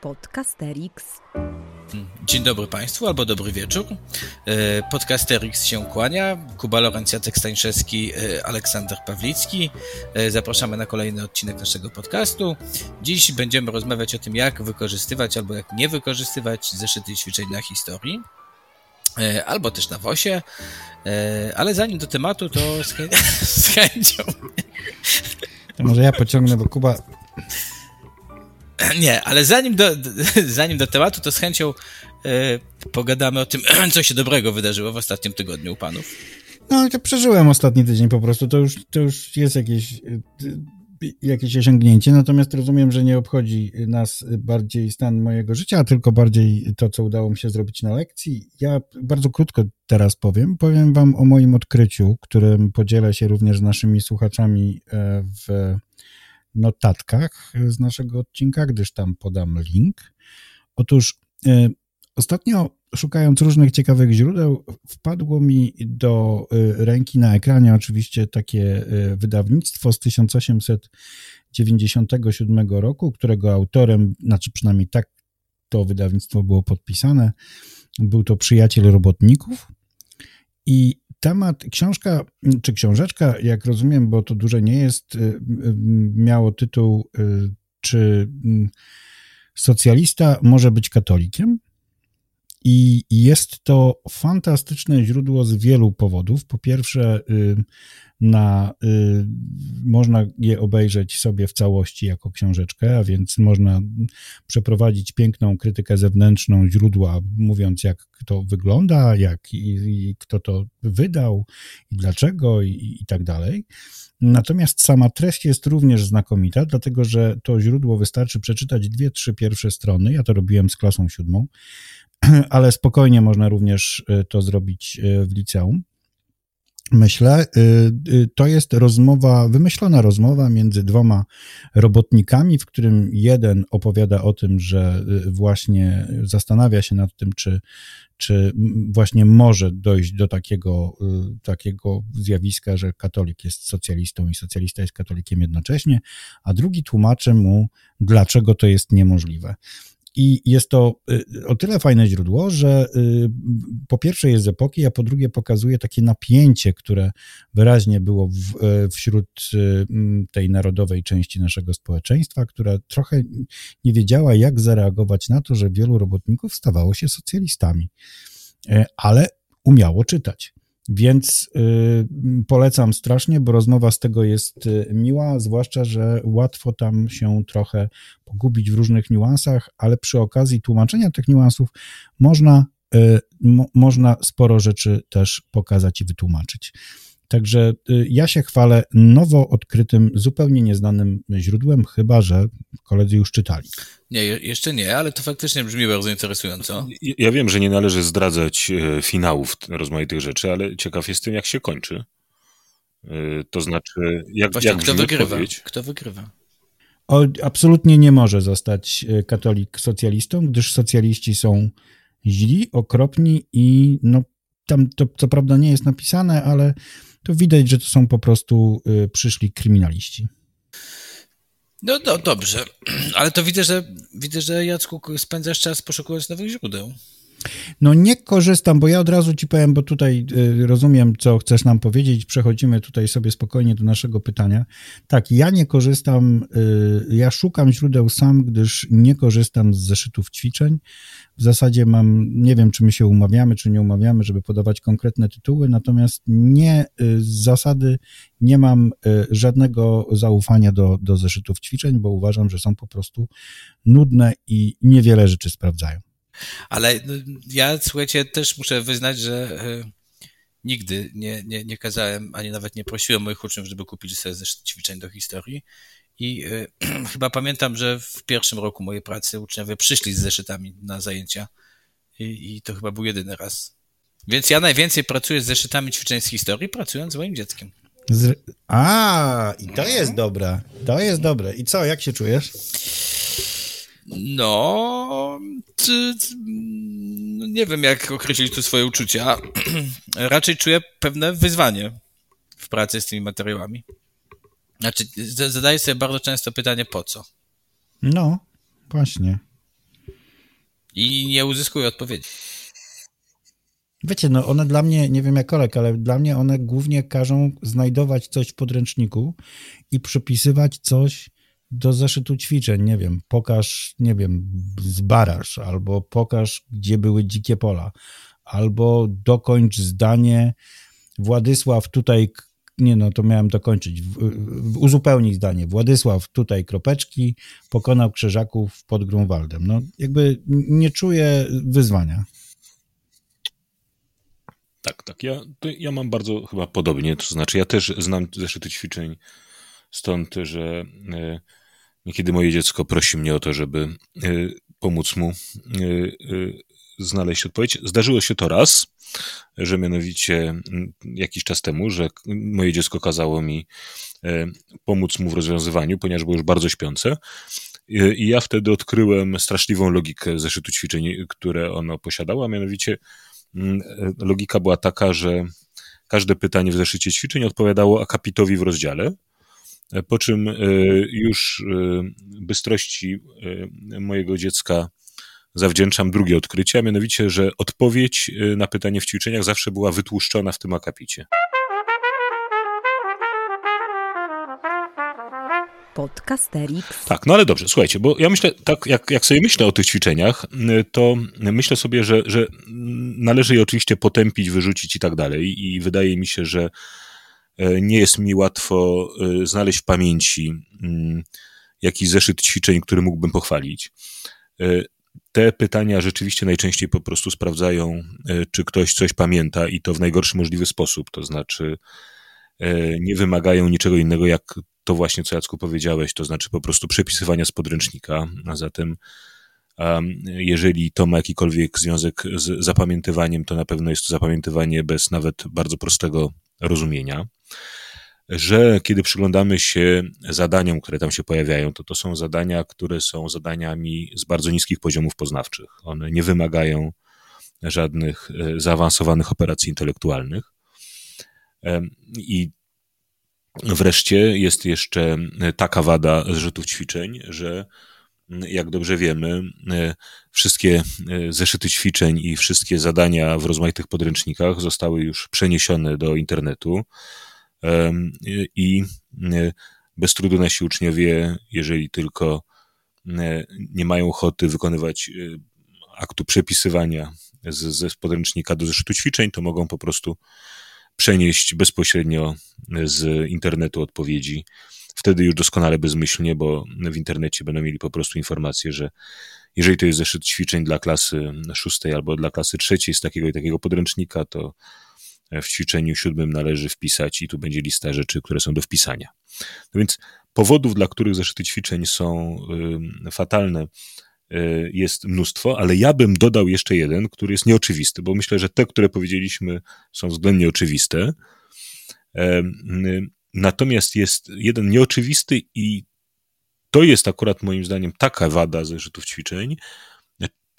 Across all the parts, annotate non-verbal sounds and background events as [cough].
Podcasterix. Dzień dobry Państwu, albo dobry wieczór. E, Podcasterix się kłania. Kuba Lorenz, Jacek Stańszewski, e, Aleksander Pawlicki. E, zapraszamy na kolejny odcinek naszego podcastu. Dziś będziemy rozmawiać o tym, jak wykorzystywać albo jak nie wykorzystywać zeszyty ćwiczeń na historii. Albo też na WOSie. Ale zanim do tematu, to z, chę [laughs] z chęcią. To może ja pociągnę, bo Kuba [clears throat] Nie, ale zanim do, [laughs] zanim do tematu, to z chęcią e, pogadamy o tym, [clears throat] co się dobrego wydarzyło w ostatnim tygodniu u panów. No, ja przeżyłem ostatni tydzień po prostu. To już, to już jest jakieś, e, jakieś osiągnięcie, natomiast rozumiem, że nie obchodzi nas bardziej stan mojego życia, a tylko bardziej to, co udało mi się zrobić na lekcji. Ja bardzo krótko teraz powiem. Powiem wam o moim odkryciu, którym podzielę się również z naszymi słuchaczami e, w notatkach z naszego odcinka, gdyż tam podam link. Otóż y, ostatnio szukając różnych ciekawych źródeł, wpadło mi do y, ręki na ekranie oczywiście takie y, wydawnictwo z 1897 roku, którego autorem, znaczy przynajmniej tak to wydawnictwo było podpisane, był to przyjaciel robotników. I temat, książka czy książeczka, jak rozumiem, bo to duże nie jest, y, y, miało tytuł y, Czy socjalista może być katolikiem? I jest to fantastyczne źródło z wielu powodów. Po pierwsze, na, y, można je obejrzeć sobie w całości jako książeczkę, a więc można przeprowadzić piękną krytykę zewnętrzną źródła, mówiąc jak to wygląda, jak i, i kto to wydał i dlaczego i, i tak dalej. Natomiast sama treść jest również znakomita, dlatego że to źródło wystarczy przeczytać dwie, trzy pierwsze strony. Ja to robiłem z klasą siódmą, [clears throat] ale spokojnie można również y, to zrobić y, w liceum myślę, y, to jest rozmowa, wymyślona rozmowa między dwoma robotnikami, w którym jeden opowiada o tym, że właśnie zastanawia się nad tym, czy, czy właśnie może dojść do takiego, takiego zjawiska, że katolik jest socjalistą i socjalista jest katolikiem jednocześnie, a drugi tłumaczy mu, dlaczego to jest niemożliwe. I jest to y, o tyle fajne źródło, że y, po pierwsze jest z epoki, a po drugie pokazuje takie napięcie, które wyraźnie było w, y, wśród tej narodowej części naszego społeczeństwa, która trochę nie wiedziała, jak zareagować na to, że wielu robotników stawało się socjalistami, ale umiało czytać. Więc y, polecam strasznie, bo rozmowa z tego jest y, miła, zwłaszcza, że łatwo tam się trochę pogubić w różnych niuansach, ale przy okazji tłumaczenia tych niuansów można, y, mo, można sporo rzeczy też pokazać i wytłumaczyć. Także y, ja się chwalę nowo odkrytym, zupełnie nieznanym źródłem, chyba że koledzy już czytali. Nie, jeszcze nie, ale to faktycznie brzmi bardzo interesująco. Ja wiem, że nie należy zdradzać e, finałów rozmaitych rzeczy, ale ciekaw jestem, jak się kończy. E, to znaczy, jak, Właśnie, jak kto wygrywa? Odpowiedź? Kto wygrywa? O, absolutnie nie może zostać katolik socjalistą, gdyż socjaliści są źli, okropni i no, tam to co prawda nie jest napisane, ale to widać, że to są po prostu y, przyszli kryminaliści. No, no dobrze, [clears throat] ale to widzę, że widzę, że Jacku spędzasz czas poszukując nowych źródeł. No nie korzystam, bo ja od razu ci powiem, bo tutaj y, rozumiem, co chcesz nam powiedzieć. Przechodzimy tutaj sobie spokojnie do naszego pytania. Tak, ja nie korzystam, y, ja szukam źródeł sam, gdyż nie korzystam z zeszytów ćwiczeń. W zasadzie mam, nie wiem, czy my się umawiamy, czy nie umawiamy, żeby podawać konkretne tytuły, natomiast nie y, z zasady nie mam żadnego zaufania do, do zeszytów ćwiczeń, bo uważam, że są po prostu nudne i niewiele rzeczy sprawdzają. Ale no, ja, słuchajcie, też muszę wyznać, że e, nigdy nie, nie, nie kazałem, ani nawet nie prosiłem moich uczniów, żeby kupili sobie zeszyt ćwiczeń do historii. I y, [clears throat] chyba pamiętam, że w pierwszym roku mojej pracy uczniowie przyszli z zeszytami na zajęcia i, i to chyba był jedyny raz. Więc ja najwięcej pracuję z zeszytami ćwiczeń z historii, pracując z moim dzieckiem. Z... A, i to jest dobre. To jest dobre. I co, jak się czujesz? No, czy, no, nie wiem, jak określić tu swoje uczucia. [clears throat] Raczej czuję pewne wyzwanie w pracy z tymi materiałami. Znaczy, zadaję sobie bardzo często pytanie, po co? No, właśnie. I nie uzyskują odpowiedzi. Wiecie, no one dla mnie, nie wiem jak Olek, ale dla mnie one głównie każą znajdować coś w podręczniku i przypisywać coś do zeszytu ćwiczeń, nie wiem, pokaż, nie wiem, zbaraż, albo pokaż, gdzie były dzikie pola, albo dokończ zdanie Władysław tutaj, nie no, to miałem dokończyć, uzupełnić zdanie. Władysław tutaj kropeczki, pokonał krzyżaków pod Grunwaldem. No jakby nie czuję wyzwania. Tak, tak. Ja, ja mam bardzo chyba podobnie. To znaczy, ja też znam zeszyty ćwiczeń, stąd, że e, niekiedy moje dziecko prosi mnie o to, żeby e, pomóc mu e, znaleźć odpowiedź. Zdarzyło się to raz, że mianowicie jakiś czas temu, że moje dziecko kazało mi pomóc mu w rozwiązywaniu, ponieważ było już bardzo śpiące. I ja wtedy odkryłem straszliwą logikę zeszytu ćwiczeń, które ono posiadało, a mianowicie Mm, logika była taka, że każde pytanie w zeszycie ćwiczeń odpowiadało akapitowi w rozdziale, po czym e, już e, bystrości e, mojego dziecka zawdzięczam drugie odkrycie, a mianowicie, że odpowiedź na pytanie w ćwiczeniach zawsze była wytłuszczona w tym akapicie. Podcasterix. Tak, no ale dobrze, słuchajcie, bo ja myślę, tak jak, jak sobie myślę o tych ćwiczeniach, to myślę sobie, że, że należy je oczywiście potępić, wyrzucić i tak dalej. I wydaje mi się, że nie jest mi łatwo e, znaleźć w pamięci mm, jakiś zeszyt ćwiczeń, który mógłbym pochwalić. E, te pytania rzeczywiście najczęściej po prostu sprawdzają, czy ktoś coś pamięta i to w najgorszy możliwy sposób. To znaczy, nie wymagają niczego innego jak to właśnie, co Jacku powiedziałeś, to znaczy po prostu przepisywania z podręcznika, a zatem jeżeli to ma jakikolwiek związek z zapamiętywaniem, to na pewno jest to zapamiętywanie bez nawet bardzo prostego rozumienia. Że kiedy przyglądamy się zadaniom, które tam się pojawiają, to to są zadania, które są zadaniami z bardzo niskich poziomów poznawczych. One nie wymagają żadnych e, zaawansowanych operacji intelektualnych. I Wreszcie jest jeszcze taka wada zrzutów ćwiczeń, że jak dobrze wiemy, wszystkie zeszyty ćwiczeń i wszystkie zadania w rozmaitych podręcznikach zostały już przeniesione do internetu i bez trudu nasi uczniowie, jeżeli tylko nie mają ochoty wykonywać aktu przepisywania z, z podręcznika do zeszytu ćwiczeń, to mogą po prostu przenieść bezpośrednio z internetu odpowiedzi. Wtedy już doskonale bezmyślnie, bo w internecie będą mieli po prostu informację, że jeżeli to jest zeszyt ćwiczeń dla klasy szóstej albo dla klasy trzeciej z takiego i takiego podręcznika, to w ćwiczeniu siódmym należy wpisać i tu będzie lista rzeczy, które są do wpisania. No więc powodów, dla których zeszyty ćwiczeń są fatalne, Y, jest mnóstwo, ale ja bym dodał jeszcze jeden, który jest nieoczywisty, bo myślę, że te, które powiedzieliśmy, są względnie oczywiste. Natomiast jest jeden nieoczywisty i to jest akurat moim zdaniem taka wada zeszytów ćwiczeń,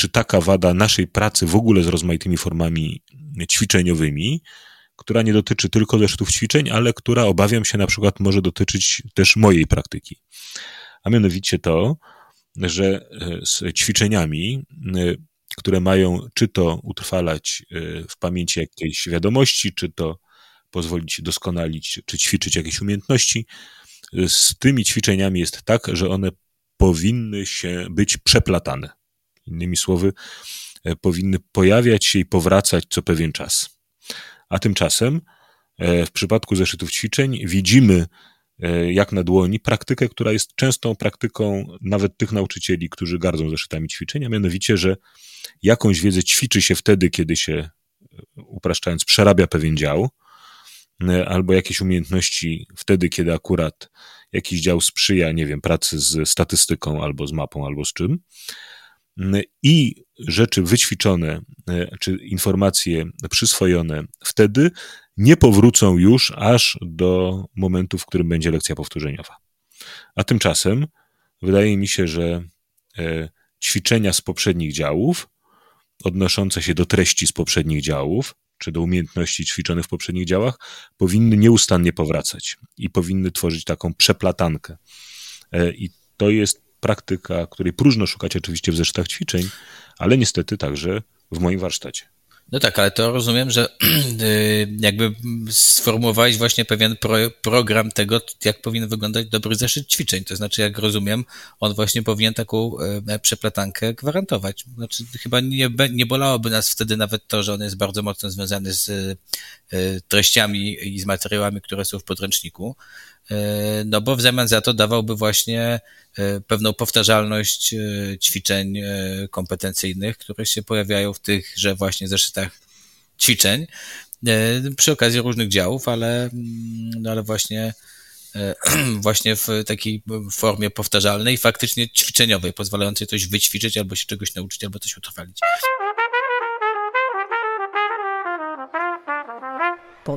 czy taka wada naszej pracy w ogóle z rozmaitymi formami ćwiczeniowymi, która nie dotyczy tylko zeszytów ćwiczeń, ale która obawiam się na przykład może dotyczyć też mojej praktyki. A mianowicie to, że e, z ćwiczeniami, e, które mają czy to utrwalać e, w pamięci jakiejś wiadomości, czy to pozwolić doskonalić, czy ćwiczyć jakieś umiejętności, z tymi ćwiczeniami jest tak, że one powinny się być przeplatane. Innymi słowy, powinny pojawiać się i powracać co pewien czas. A tymczasem w przypadku zeszytów ćwiczeń widzimy E, jak na dłoni praktykę, która jest częstą praktyką nawet tych nauczycieli, którzy gardzą zeszytami ćwiczenia, mianowicie, że jakąś wiedzę ćwiczy się wtedy, kiedy się, e, upraszczając, przerabia pewien dział, e, albo jakieś umiejętności wtedy, kiedy akurat jakiś dział sprzyja, nie wiem, pracy z statystyką, albo z mapą, albo z czym. I rzeczy wyćwiczone, czy informacje przyswojone wtedy nie powrócą już aż do momentu, w którym będzie lekcja powtórzeniowa. A tymczasem wydaje mi się, że e, ćwiczenia z poprzednich działów, odnoszące się do treści z poprzednich działów, czy do umiejętności ćwiczonych w poprzednich działach, powinny nieustannie powracać i powinny tworzyć taką przeplatankę. E, I to jest praktyka, której próżno szukać oczywiście w zeszytach ćwiczeń, ale niestety także w moim warsztacie. No tak, ale to rozumiem, że [clears throat] y, jakby sformułowałeś właśnie pewien pro, program tego, jak powinien wyglądać dobry zeszyt ćwiczeń. To znaczy, jak rozumiem, on właśnie powinien taką e, przeplatankę gwarantować. Znaczy, chyba nie, nie bolałoby nas wtedy nawet to, że on jest bardzo mocno związany z treściami i z materiałami, które są w podręczniku. E, no bo w zamian za to dawałby właśnie e, pewną powtarzalność ćwiczeń kompetencyjnych, które się pojawiają w tychże właśnie zeszytach ćwiczeń przy okazji różnych działów, ale, mm, no ale właśnie [clears throat] właśnie w takiej formie powtarzalnej, faktycznie ćwiczeniowej, pozwalającej coś wyćwiczyć, albo się czegoś nauczyć, albo coś utrwalić.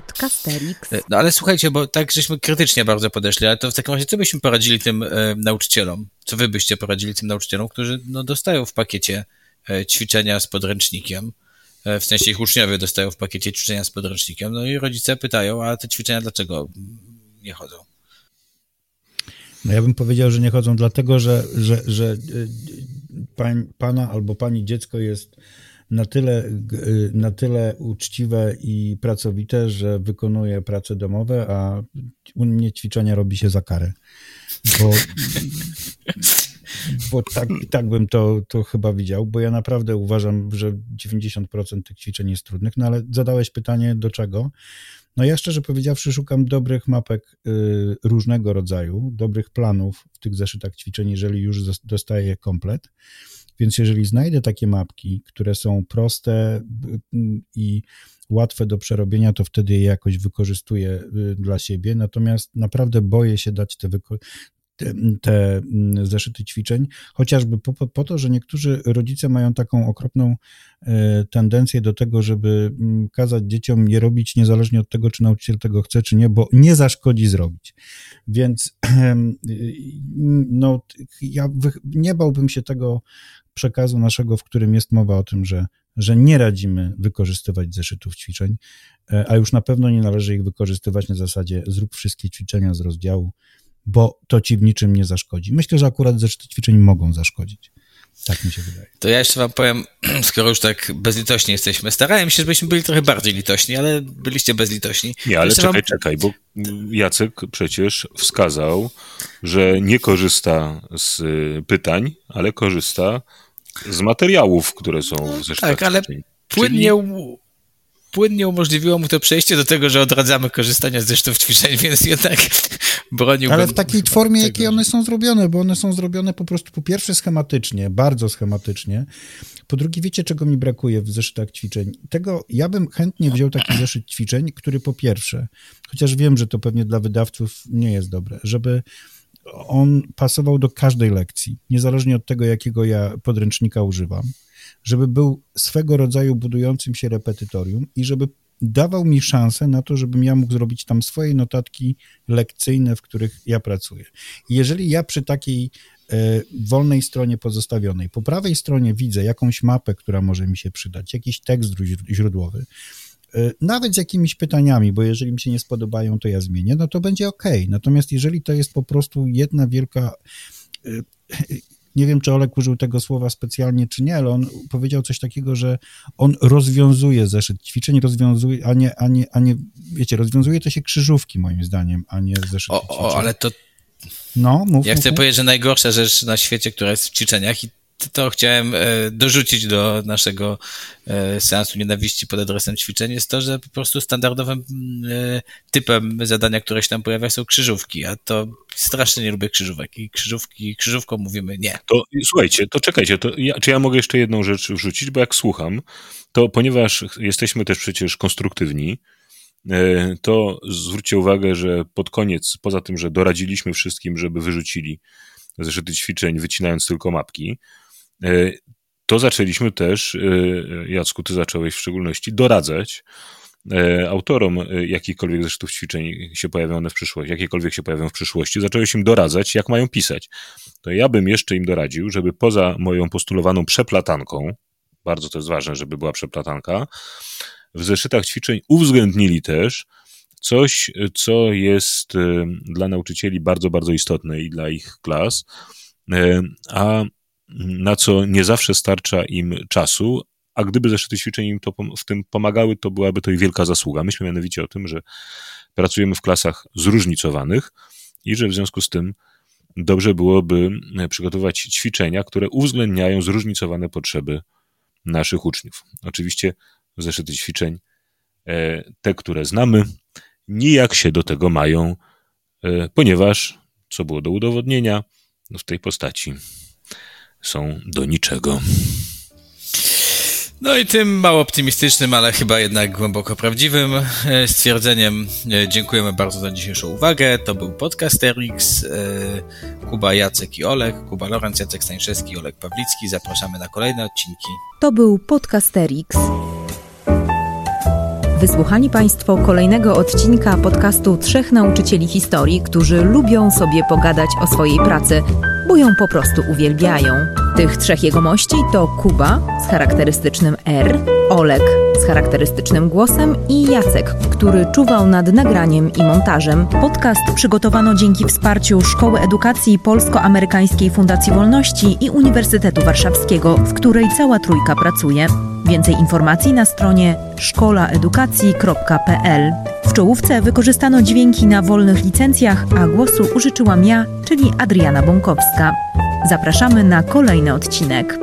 Podcasterix. E, no ale słuchajcie, bo tak żeśmy krytycznie bardzo podeszli, ale to w takim razie co byśmy poradzili tym e, nauczycielom? Co wy byście poradzili tym nauczycielom, którzy no, dostają w pakiecie e, ćwiczenia z podręcznikiem, e, w sensie ich uczniowie dostają w pakiecie ćwiczenia z podręcznikiem, no i rodzice pytają, a te ćwiczenia dlaczego nie chodzą? No ja bym powiedział, że nie chodzą dlatego, że, że, że e, pań, pana albo pani dziecko jest na tyle, y, na tyle uczciwe i pracowite, że wykonuje prace domowe, a u mnie ćwiczenia robi się za karę. Bo, bo tak, tak bym to, to chyba widział, bo ja naprawdę uważam, że 90% tych ćwiczeń jest trudnych, no ale zadałeś pytanie do czego? No ja szczerze powiedziawszy szukam dobrych mapek y, różnego rodzaju, dobrych planów w tych zeszytach ćwiczeń, jeżeli już dostaję komplet. Więc jeżeli znajdę takie mapki, które są proste i łatwe do przerobienia, to wtedy je jakoś wykorzystuję y, dla siebie. Natomiast naprawdę boję się dać te, te, mm, zeszyty ćwiczeń, chociażby po, po, to, że niektórzy rodzice mają taką okropną e, tendencję do tego, żeby mm, kazać dzieciom je robić niezależnie od tego, czy nauczyciel tego chce, czy nie, bo nie zaszkodzi zrobić. Więc [clears throat] no, ja nie bałbym się tego przekazu naszego, w którym jest mowa o tym, że, że nie radzimy wykorzystywać zeszytów ćwiczeń, e, a już na pewno nie należy ich wykorzystywać na zasadzie zrób wszystkie ćwiczenia z rozdziału, bo to ci w niczym nie zaszkodzi. Myślę, że akurat zeszyty ćwiczeń mogą zaszkodzić. Tak mi się wydaje. To ja jeszcze wam powiem, [clears throat] skoro już tak bezlitośni jesteśmy, starałem się, żebyśmy byli trochę bardziej litośni, ale byliście bezlitośni. Nie, ale czekaj, wam... czekaj, bo Jacek przecież wskazał, że nie korzysta z y, pytań, ale korzysta z materiałów, które są w zeszytach. Tak, ale płynnie, Czyli płynnie umożliwiło mu to przejście do tego, że odradzamy korzystania z zeszytów ćwiczeń, więc jednak [laughs] broniłbym. Ale w takiej formie, jakiej one są zrobione, bo one są zrobione po prostu po pierwsze schematycznie, bardzo schematycznie. Po drugie, wiecie, czego mi brakuje w zeszytach ćwiczeń? Tego, ja bym chętnie wziął taki zeszyt ćwiczeń, który po pierwsze, chociaż wiem, że to pewnie dla wydawców nie jest dobre, żeby on pasował do każdej lekcji, niezależnie od tego, jakiego ja podręcznika używam żeby był swego rodzaju budującym się repetytorium i żeby dawał mi szansę na to, żebym ja mógł zrobić tam swoje notatki lekcyjne, w których ja pracuję. Jeżeli ja przy takiej e, wolnej stronie pozostawionej, po prawej stronie widzę jakąś mapę, która może mi się przydać, jakiś tekst źródłowy, e, nawet z jakimiś pytaniami, bo jeżeli mi się nie spodobają, to ja zmienię, no to będzie ok. Natomiast jeżeli to jest po prostu jedna wielka e, nie wiem, czy Olek użył tego słowa specjalnie, czy nie, ale on powiedział coś takiego, że on rozwiązuje zeszyt ćwiczeń, rozwiązuje, a nie, a nie, a nie wiecie, rozwiązuje to się krzyżówki moim zdaniem, a nie zeszyt o, ćwiczeń. O, ale to no, mów, ja mów, chcę mów. powiedzieć, że najgorsza rzecz na świecie, która jest w ćwiczeniach i to chciałem e, dorzucić do naszego e, seansu nienawiści pod adresem ćwiczeń, jest to, że po prostu standardowym e, typem zadania, które się tam pojawia, są krzyżówki, a to strasznie nie lubię krzyżówek i krzyżówki, krzyżówką mówimy nie. To słuchajcie, to czekajcie, to ja, czy ja mogę jeszcze jedną rzecz wrzucić, bo jak słucham, to ponieważ jesteśmy też przecież konstruktywni, to zwróćcie uwagę, że pod koniec, poza tym, że doradziliśmy wszystkim, żeby wyrzucili zeszyty ćwiczeń, wycinając tylko mapki, to zaczęliśmy też, e, Jacku, ty zacząłeś w szczególności doradzać e, autorom jakichkolwiek zeszytów ćwiczeń się pojawią one w przyszłości, jakiekolwiek się pojawią w przyszłości, zacząłeś im doradzać, jak mają pisać. To ja bym jeszcze im doradził, żeby poza moją postulowaną przeplatanką, bardzo to jest ważne, żeby była przeplatanka, w zeszytach ćwiczeń uwzględnili też coś, co jest dla nauczycieli bardzo, bardzo istotne i dla ich klas, a na co nie zawsze starcza im czasu, a gdyby zeszyty ćwiczeń im to, w tym pomagały, to byłaby to i wielka zasługa. Myślę mianowicie o tym, że pracujemy w klasach zróżnicowanych i że w związku z tym dobrze byłoby przygotować ćwiczenia, które uwzględniają zróżnicowane potrzeby naszych uczniów. Oczywiście zeszyty ćwiczeń, e, te, które znamy, nijak się do tego mają, e, ponieważ, co było do udowodnienia, no w tej postaci są do niczego. No i tym mało optymistycznym, ale chyba jednak głęboko prawdziwym e, stwierdzeniem dziękujemy bardzo za dzisiejszą uwagę. To był podcast RX, Kuba, Jacek i Olek, Kuba Lorenz, Jacek Stańszewski, Olek Pawlicki. Zapraszamy na kolejne odcinki. To był podcast RX. Wysłuchali Państwo kolejnego odcinka podcastu Trzech Nauczycieli Historii, którzy lubią sobie pogadać o swojej pracy, bo ją po prostu uwielbiają. Tych trzech jegomości to Kuba z charakterystycznym R, Olek z charakterystycznym głosem i Jacek, który czuwał nad nagraniem i montażem. Podcast przygotowano dzięki wsparciu Szkoły Edukacji Polsko-Amerykańskiej Fundacji Wolności i Uniwersytetu Warszawskiego, w której cała trójka pracuje. Więcej informacji na stronie szkolaedukacji.pl. W czołówce wykorzystano dźwięki na wolnych licencjach, a głosu użyczyłam ja, czyli Adriana Bąkowska. Zapraszamy na kolejny odcinek.